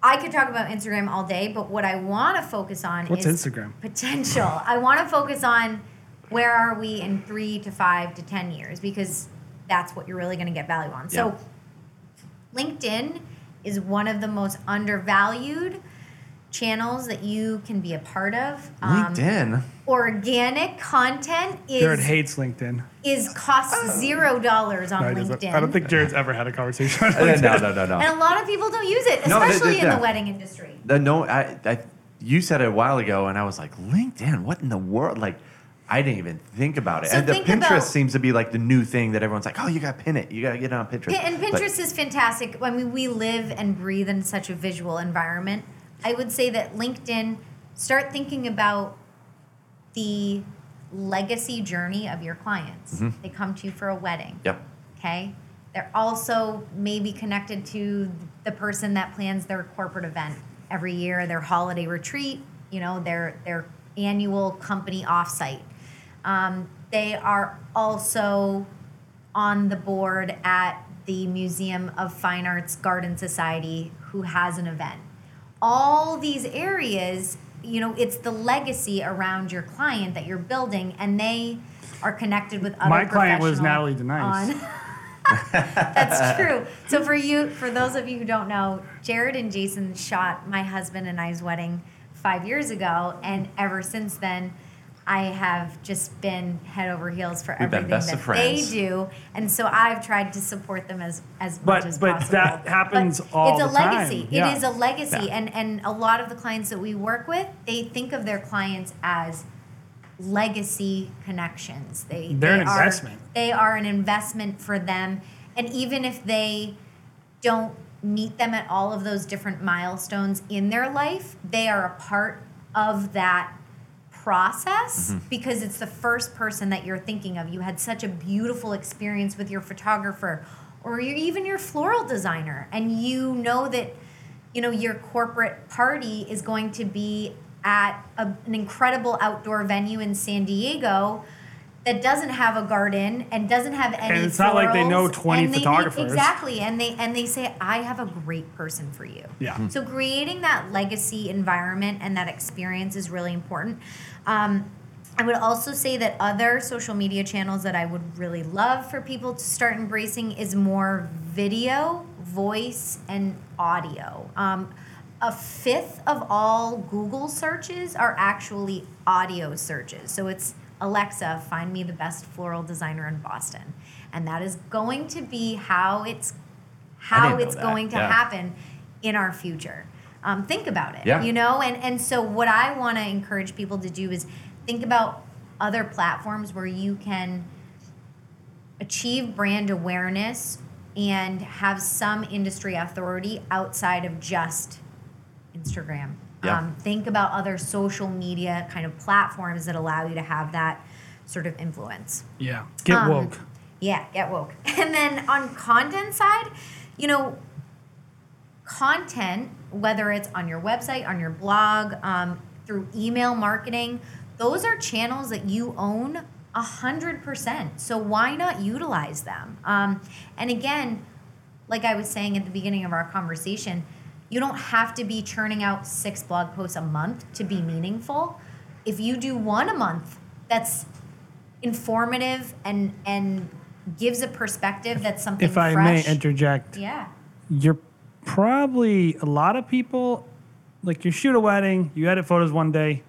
I could talk about Instagram all day, but what I want to focus on What's is Instagram? potential. I want to focus on where are we in three to five to ten years because that's what you're really going to get value on. So LinkedIn is one of the most undervalued channels that you can be a part of. Um, LinkedIn. organic content is. Jared hates LinkedIn. is costs zero dollars on No. LinkedIn. I don't think Jared's ever had a conversation on Uh, no, no, no, no. and a lot of people don't use it, No, they- especially they- in yeah. the wedding industry. The no, I, I, you said it a while ago, and I was like, LinkedIn, what in the world? Like, I didn't even think about it. So and the Pinterest about- seems to be like the new thing that everyone's like, oh, you got to pin it. You got to get it on Pinterest. And But- Pinterest is fantastic. I mean, we live and breathe in such a visual environment. I would say that LinkedIn, start thinking about the legacy journey of your clients. Mm-hmm. They come to you for a wedding. Yep. Okay. They're also maybe connected to the person that plans their corporate event every year, their holiday retreat, you know, their their annual company offsite. Um, they are also on the board at the Museum of Fine Arts Garden Society who has an event. All these areas, you know, it's the legacy around your client that you're building, and they are connected with other. My client was Natalie Denyse. on- [LAUGHS] That's true. So for you, for those of you who don't know, Jared and Jason shot my husband and I's wedding five years ago, and ever since then, I have just been head over heels for We've been everything best that of friends. they do, and so I've tried to support them as as But- much as possible. but possible. that happens But all it's a time. legacy. Yeah. It is a legacy, Yeah. and and a lot of the clients that we work with, they think of their clients as legacy connections. They They're they an are- investment. They are an investment for them, and even if they don't meet them at all of those different milestones in their life, they are a part of that process mm-hmm. because it's the first person that you're thinking of. You had such a beautiful experience with your photographer or your, even your floral designer, and you know that you know your corporate party is going to be at a, an incredible outdoor venue in San Diego that doesn't have a garden and doesn't have any And it's not like they know 20 and they photographers. exactly and they and they say i have a great person for you Yeah. so creating that legacy environment and that experience is really important um, i would also say that other social media channels that i would really love for people to start embracing is more video voice and audio um, a fifth of all google searches are actually audio searches so it's alexa find me the best floral designer in boston and that is going to be how it's how it's that. going to Yeah. happen in our future. Um, think about it. Yeah. You know, and and so what I want to encourage people to do is think about other platforms where you can achieve brand awareness and have some industry authority outside of just Instagram. Yeah. Um, think about other social media kind of platforms that allow you to have that sort of influence. Yeah. Get Um, woke. Yeah, get woke. [LAUGHS] And then on content side, you know, content, whether it's on your website, on your blog, um, through email marketing, those are channels that you own a hundred percent. So why not utilize them? Um, and again, like I was saying at the beginning of our conversation, you don't have to be churning out six blog posts a month to be meaningful. If you do one a month, that's informative and and gives a perspective that's something If I fresh. may interject, yeah. you're probably a lot of people like you shoot a wedding, you edit photos one day.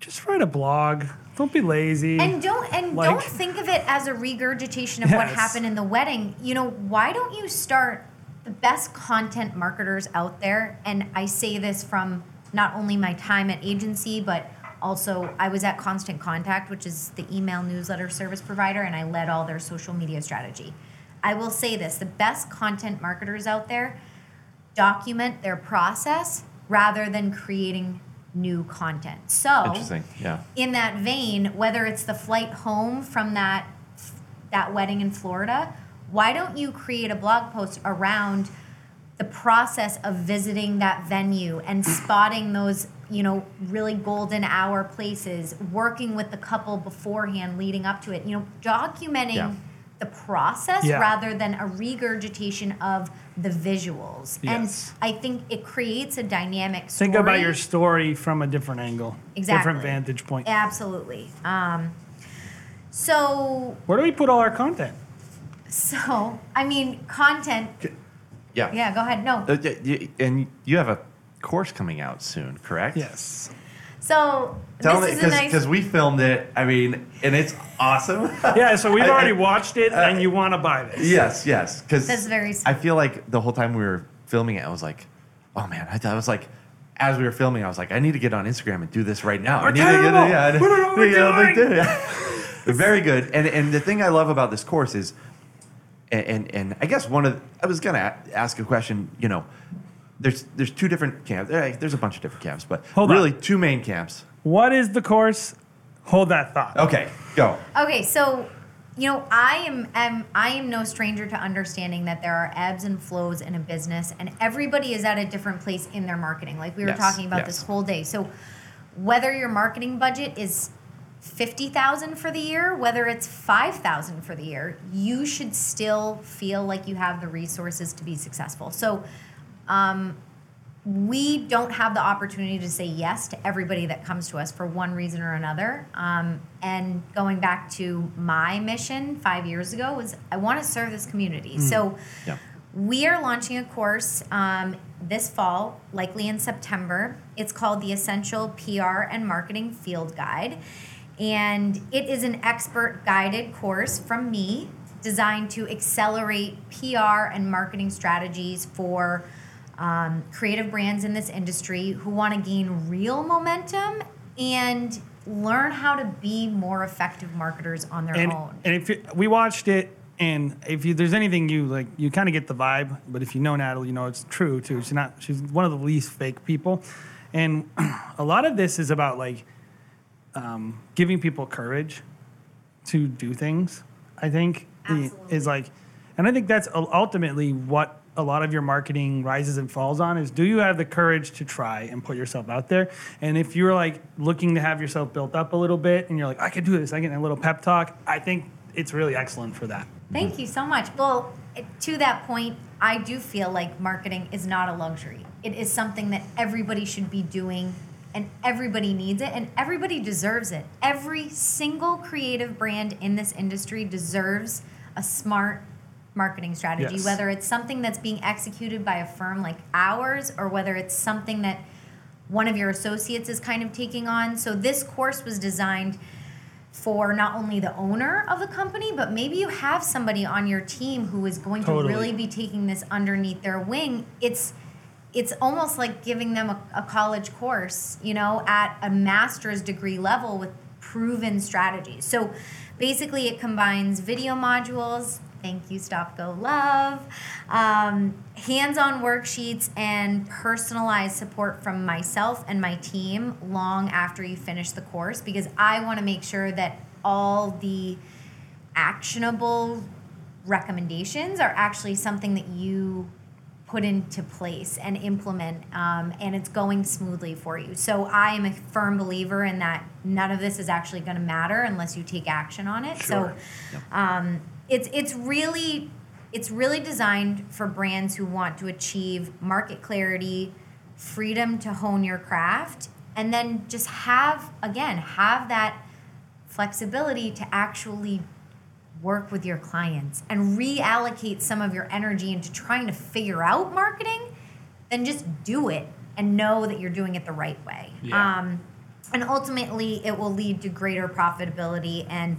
Just write a blog. Don't be lazy. And don't and Like- don't think of it as a regurgitation of what happened in the wedding. You know, why don't you start the best content marketers out there? And I say this from not only my time at agency, but also I was at Constant Contact, which is the email newsletter service provider, and I led all their social media strategy. I will say this: the best content marketers out there document their process rather than creating new content. So Interesting. Yeah. in that vein, whether it's the flight home from that that wedding in Florida, why don't you create a blog post around the process of visiting that venue and [CLEARS THROAT] spotting those, you know, really golden hour places, working with the couple beforehand leading up to it, you know, documenting Yeah. the process Yeah. rather than a regurgitation of the visuals. Yes. And I think it creates a dynamic story. Think about your story from a different angle, Exactly. different vantage point. Absolutely. Um, so, Where do we put all our content? So I mean, content. Yeah. Yeah, go ahead. No. Uh, y- y- and you have a course coming out soon, correct? Yes. So Tell this me, is a nice. because we filmed it. I mean, and it's awesome. [LAUGHS] Yeah, so we've I- I- already watched it, and you want to buy this. yes, yes. Because That's very I feel like the whole time we were filming it, I was like, oh man, I, I was like, as we were filming, I was like, I need to get on Instagram and do this right now. We're I need to get terrible. it. Yeah, I- We don't know what we're yeah, like doing. that. [LAUGHS] Very good. And and the thing I love about this course is, and and, and I guess one of I was gonna ask a question. You know, there's there's two different camps. eh, There's a bunch of different camps, but Hold on. really two main camps. What is the course? Hold that thought. Okay, go. Okay, so you know, I am, am I am no stranger to understanding that there are ebbs and flows in a business, and everybody is at a different place in their marketing. Like we were Yes, talking about yes. this whole day. So whether your marketing budget is fifty thousand for the year, whether it's five thousand for the year, you should still feel like you have the resources to be successful. So. Um, we don't have the opportunity to say yes to everybody that comes to us for one reason or another. Um, and going back to my mission five years ago was I want to serve this community. So Yeah. we are launching a course um, this fall, likely in September. It's called the Essential PR and Marketing Field Guide. And it is an expert guided course from me designed to accelerate PR and marketing strategies for um, creative brands in this industry who want to gain real momentum and learn how to be more effective marketers on their and, own. and if you, we watched it and if you, there's anything you like you kind of get the vibe but if you know natalie you know it's true too she's not she's one of the least fake people and [CLEARS THROAT] a lot of this is about like um, giving people courage to do things i think Absolutely. is like and i think that's ultimately what a lot of your marketing rises and falls on is do you have the courage to try and put yourself out there and if you're like looking to have yourself built up a little bit and you're like i can do this i get a little pep talk i think it's really excellent for that Thank you so much. Well, to that point, I do feel like marketing is not a luxury. It is something that everybody should be doing and everybody needs it and everybody deserves it. Every single creative brand in this industry deserves a smart marketing strategy, Yes. whether it's something that's being executed by a firm like ours or whether it's something that one of your associates is kind of taking on. So this course was designed for not only the owner of the company, but maybe you have somebody on your team who is going Totally. to really be taking this underneath their wing. It's it's almost like giving them a, a college course, you know, at a master's degree level with proven strategies. So basically, it combines video modules. Thank you, Stop Go Love. Um, Hands on worksheets and personalized support from myself and my team long after you finish the course because I want to make sure that all the actionable recommendations are actually something that you put into place and implement um, and it's going smoothly for you. So i am a firm believer in that none of this is actually going to matter unless you take action on it. Sure. so um, it's it's really it's really designed for brands who want to achieve market clarity freedom to hone your craft and then just have again have that flexibility to actually work with your clients and reallocate some of your energy into trying to figure out marketing, then just do it and know that you're doing it the right way. Yeah. Um, and ultimately, it will lead to greater profitability and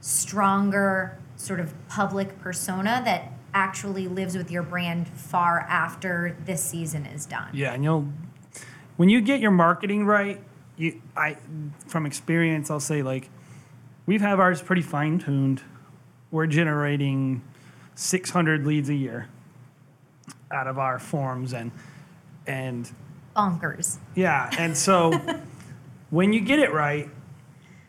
stronger sort of public persona that actually lives with your brand far after this season is done. Yeah, and you'll when you get your marketing right, you I from experience I'll say like we've have ours pretty fine tuned. We're generating 600 leads a year out of our forms and and Bonkers. yeah, and so [LAUGHS] when you get it right,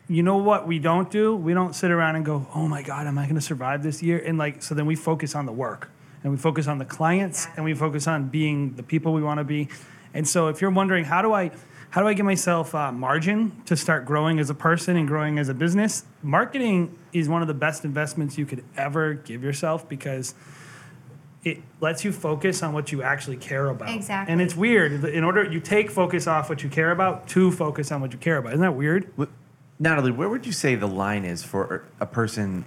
you know what we don't do? We don't sit around and go, "Oh my god, am I going to survive this year?" And like so then we focus on the work and we focus on the clients and we focus on being the people we want to be. And so if you're wondering how do I how do I give myself uh, margin to start growing as a person and growing as a business? Marketing is one of the best investments you could ever give yourself because it lets you focus on what you actually care about. Exactly. And it's weird. In order, you take focus off what you care about to focus on what you care about. Isn't that weird? Wh- Natalie, where would you say the line is for a person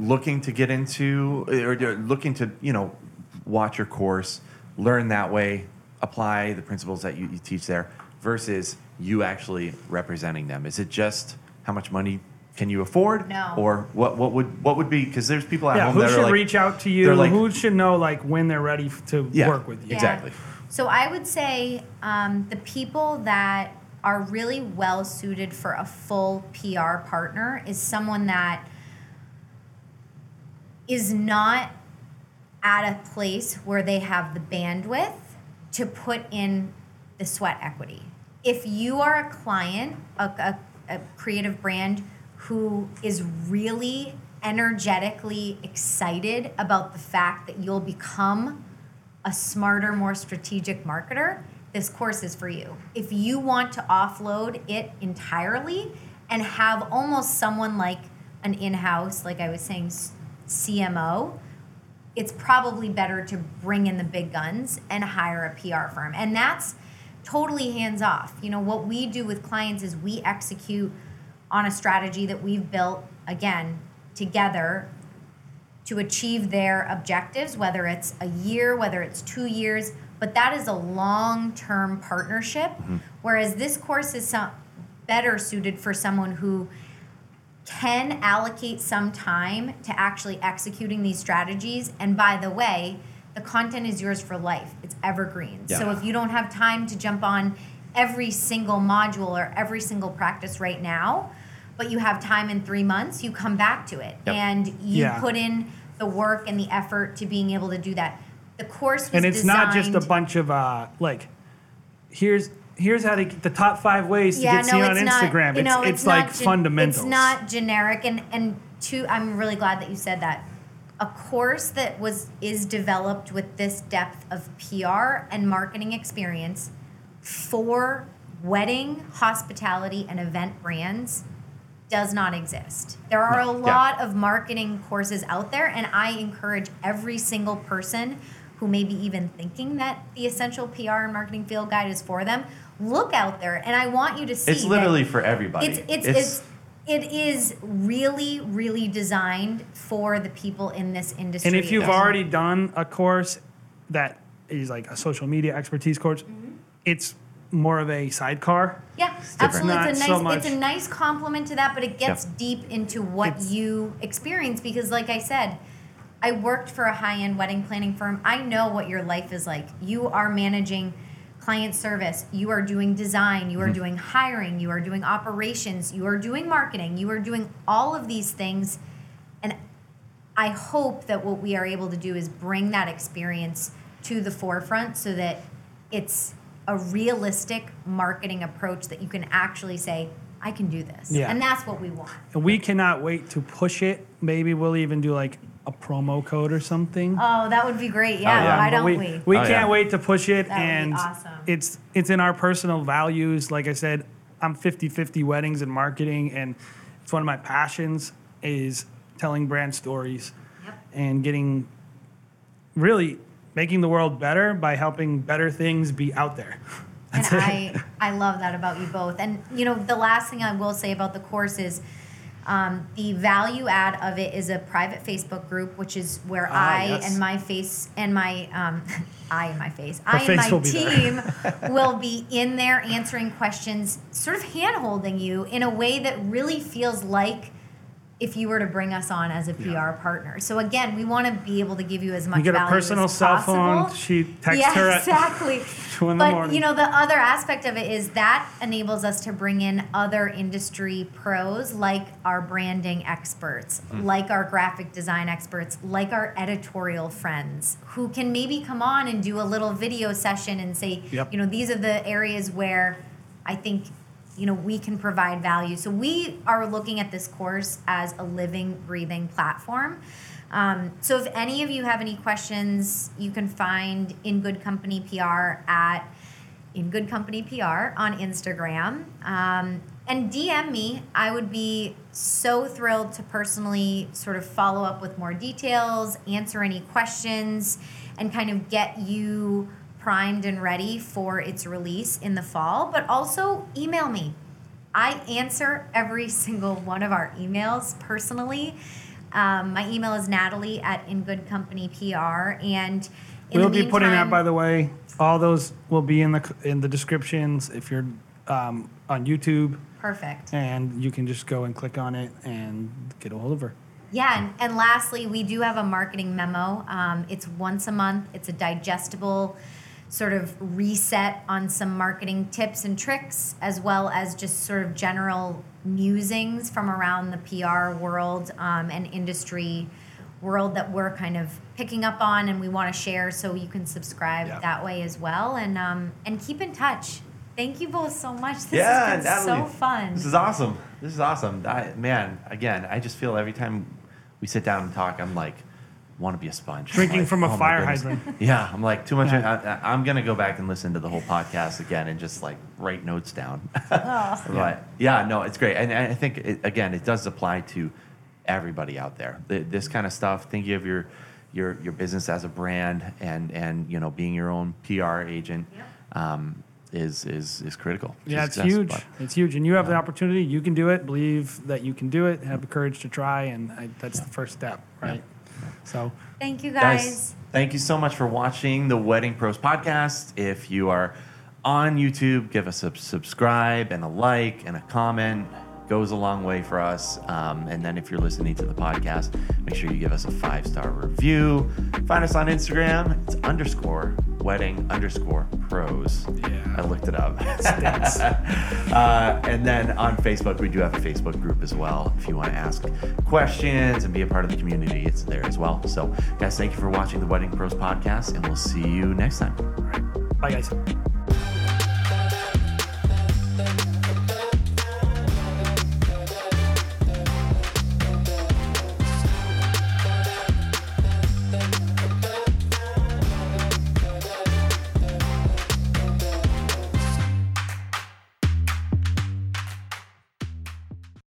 looking to get into or looking to, you know, watch your course, learn that way, apply the principles that you, you teach there versus you actually representing them? Is it just how much money can you afford? No. Or what, what would what would be because there's people at Yeah. home Who that should are like, reach out to you? they're like- Who should know like when they're ready f- to yeah, work with you? Exactly. So I would say um, the people that are really well suited for a full PR partner is someone that is not at a place where they have the bandwidth to put in the sweat equity. If you are a client, a, a, a creative brand who is really energetically excited about the fact that you'll become a smarter, more strategic marketer, this course is for you. If you want to offload it entirely and have almost someone like an in house, like I was saying, CMO, it's probably better to bring in the big guns and hire a PR firm. And that's totally hands off. You know, what we do with clients is we execute on a strategy that we've built, again, together to achieve their objectives, whether it's a year, whether it's two years, but that is a long term partnership. Mm-hmm. Whereas this course is some, better suited for someone who can allocate some time to actually executing these strategies. And by the way, the content is yours for life. It's evergreen. Yeah. So if you don't have time to jump on every single module or every single practice right now, but you have time in three months, you come back to it. Yep. And you yeah. put in the work and the effort to being able to do that. The course was And it's designed, not just a bunch of uh like here's here's how to get the top five ways yeah, to get no, seen on not, Instagram. You know, it's, it's, it's like gen- fundamentals. It's not generic, and and two. I'm really glad that you said that. A course that was is developed with this depth of PR and marketing experience for wedding, hospitality, and event brands does not exist. There are a lot yeah. of marketing courses out there, and I encourage every single person who may be even thinking that the essential PR and marketing field guide is for them look out there and I want you to see It's literally for everybody. It's it's, it's, it's it is really, really designed for the people in this industry. And if you've already done a course that is like a social media expertise course, mm-hmm. it's more of a sidecar. Yeah, absolutely. It's a nice so it's a nice complement to that, but it gets deep into what it's, you experience because like I said, I worked for a high-end wedding planning firm. I know what your life is like. You are managing client service, you are doing design, you are mm-hmm. doing hiring, you are doing operations, you are doing marketing, you are doing all of these things. And I hope that what we are able to do is bring that experience to the forefront so that it's a realistic marketing approach that you can actually say, I can do this. Yeah. And that's what we want. And we cannot wait to push it. Maybe we'll even do like a promo code or something. Oh, that would be great. Yeah, oh, yeah. why don't we? We, we oh, can't yeah. wait to push it that and awesome. it's it's in our personal values. Like I said, I'm 50-50 weddings and marketing and it's one of my passions is telling brand stories yep. and getting really making the world better by helping better things be out there. [LAUGHS] That's and it. I I love that about you both. And you know, the last thing I will say about the course is um, the value add of it is a private Facebook group, which is where ah, I yes. and my face and my um, [LAUGHS] I and my face, Her I and my will team [LAUGHS] will be in there answering questions, sort of hand holding you in a way that really feels like if you were to bring us on as a PR yeah. partner. So again, we want to be able to give you as much. You get a personal cell phone. She texts yeah, her exactly. [LAUGHS] but you know, the other aspect of it is that enables us to bring in other industry pros, like our branding experts, mm. like our graphic design experts, like our editorial friends, who can maybe come on and do a little video session and say, yep. you know, these are the areas where I think you know we can provide value. So we are looking at this course as a living breathing platform. Um, so if any of you have any questions you can find in good company pr at in good company pr on instagram. Um, and dm me. I would be so thrilled to personally sort of follow up with more details answer any questions and kind of get you primed and ready for its release in the fall, but also email me. I answer every [LAUGHS] single one of our emails personally. Um, my email is natalie at In Good Company PR. And we'll be putting that, by the way. All those will be in the in the descriptions if you're um, on YouTube. Perfect. And you can just go and click on it and get a hold of her. Yeah, and, and lastly, we do have a marketing memo. Um, it's once a month. It's a digestible sort of reset on some marketing tips and tricks, as well as just sort of general musings from around the PR world um, and industry world that we're kind of picking up on and we want to share so you can subscribe Yeah. that way as well and um, and keep in touch thank you both so much this yeah, has been Natalie, so fun This is awesome. This is awesome. I, man, again, I just feel every time we sit down and talk, I'm like, want to be a sponge. Drinking Like, from a oh fire goodness. hydrant. [LAUGHS] Yeah, I'm like too much. Yeah. I, I'm gonna go back and listen to the whole podcast again and just like write notes down. [LAUGHS] Oh. but yeah, no, it's great, and I think it, again, it does apply to everybody out there. Th- This kind of stuff. Thinking of your your your business as a brand, and and you know being your own PR agent. Yep. Um, is is is critical. Yeah, it's success, huge. but- It's huge, and you have the opportunity. You can do it. Believe that you can do it. Have the courage to try, and I, that's the first step, right? So, thank you guys, thank you so much for watching the Wedding Pros podcast. If you are on YouTube, give us a subscribe and a like and a comment. Goes a long way for us. Um, and then if you're listening to the podcast, make sure you give us a five star review. Find us on Instagram. It's underscore wedding underscore pros. Yeah. I looked it up. [LAUGHS] Uh, and then on Facebook, we do have a Facebook group as well. If you want to ask questions and be a part of the community, it's there as well. So, guys, thank you for watching the Wedding Pros podcast, and we'll see you next time. bye, guys.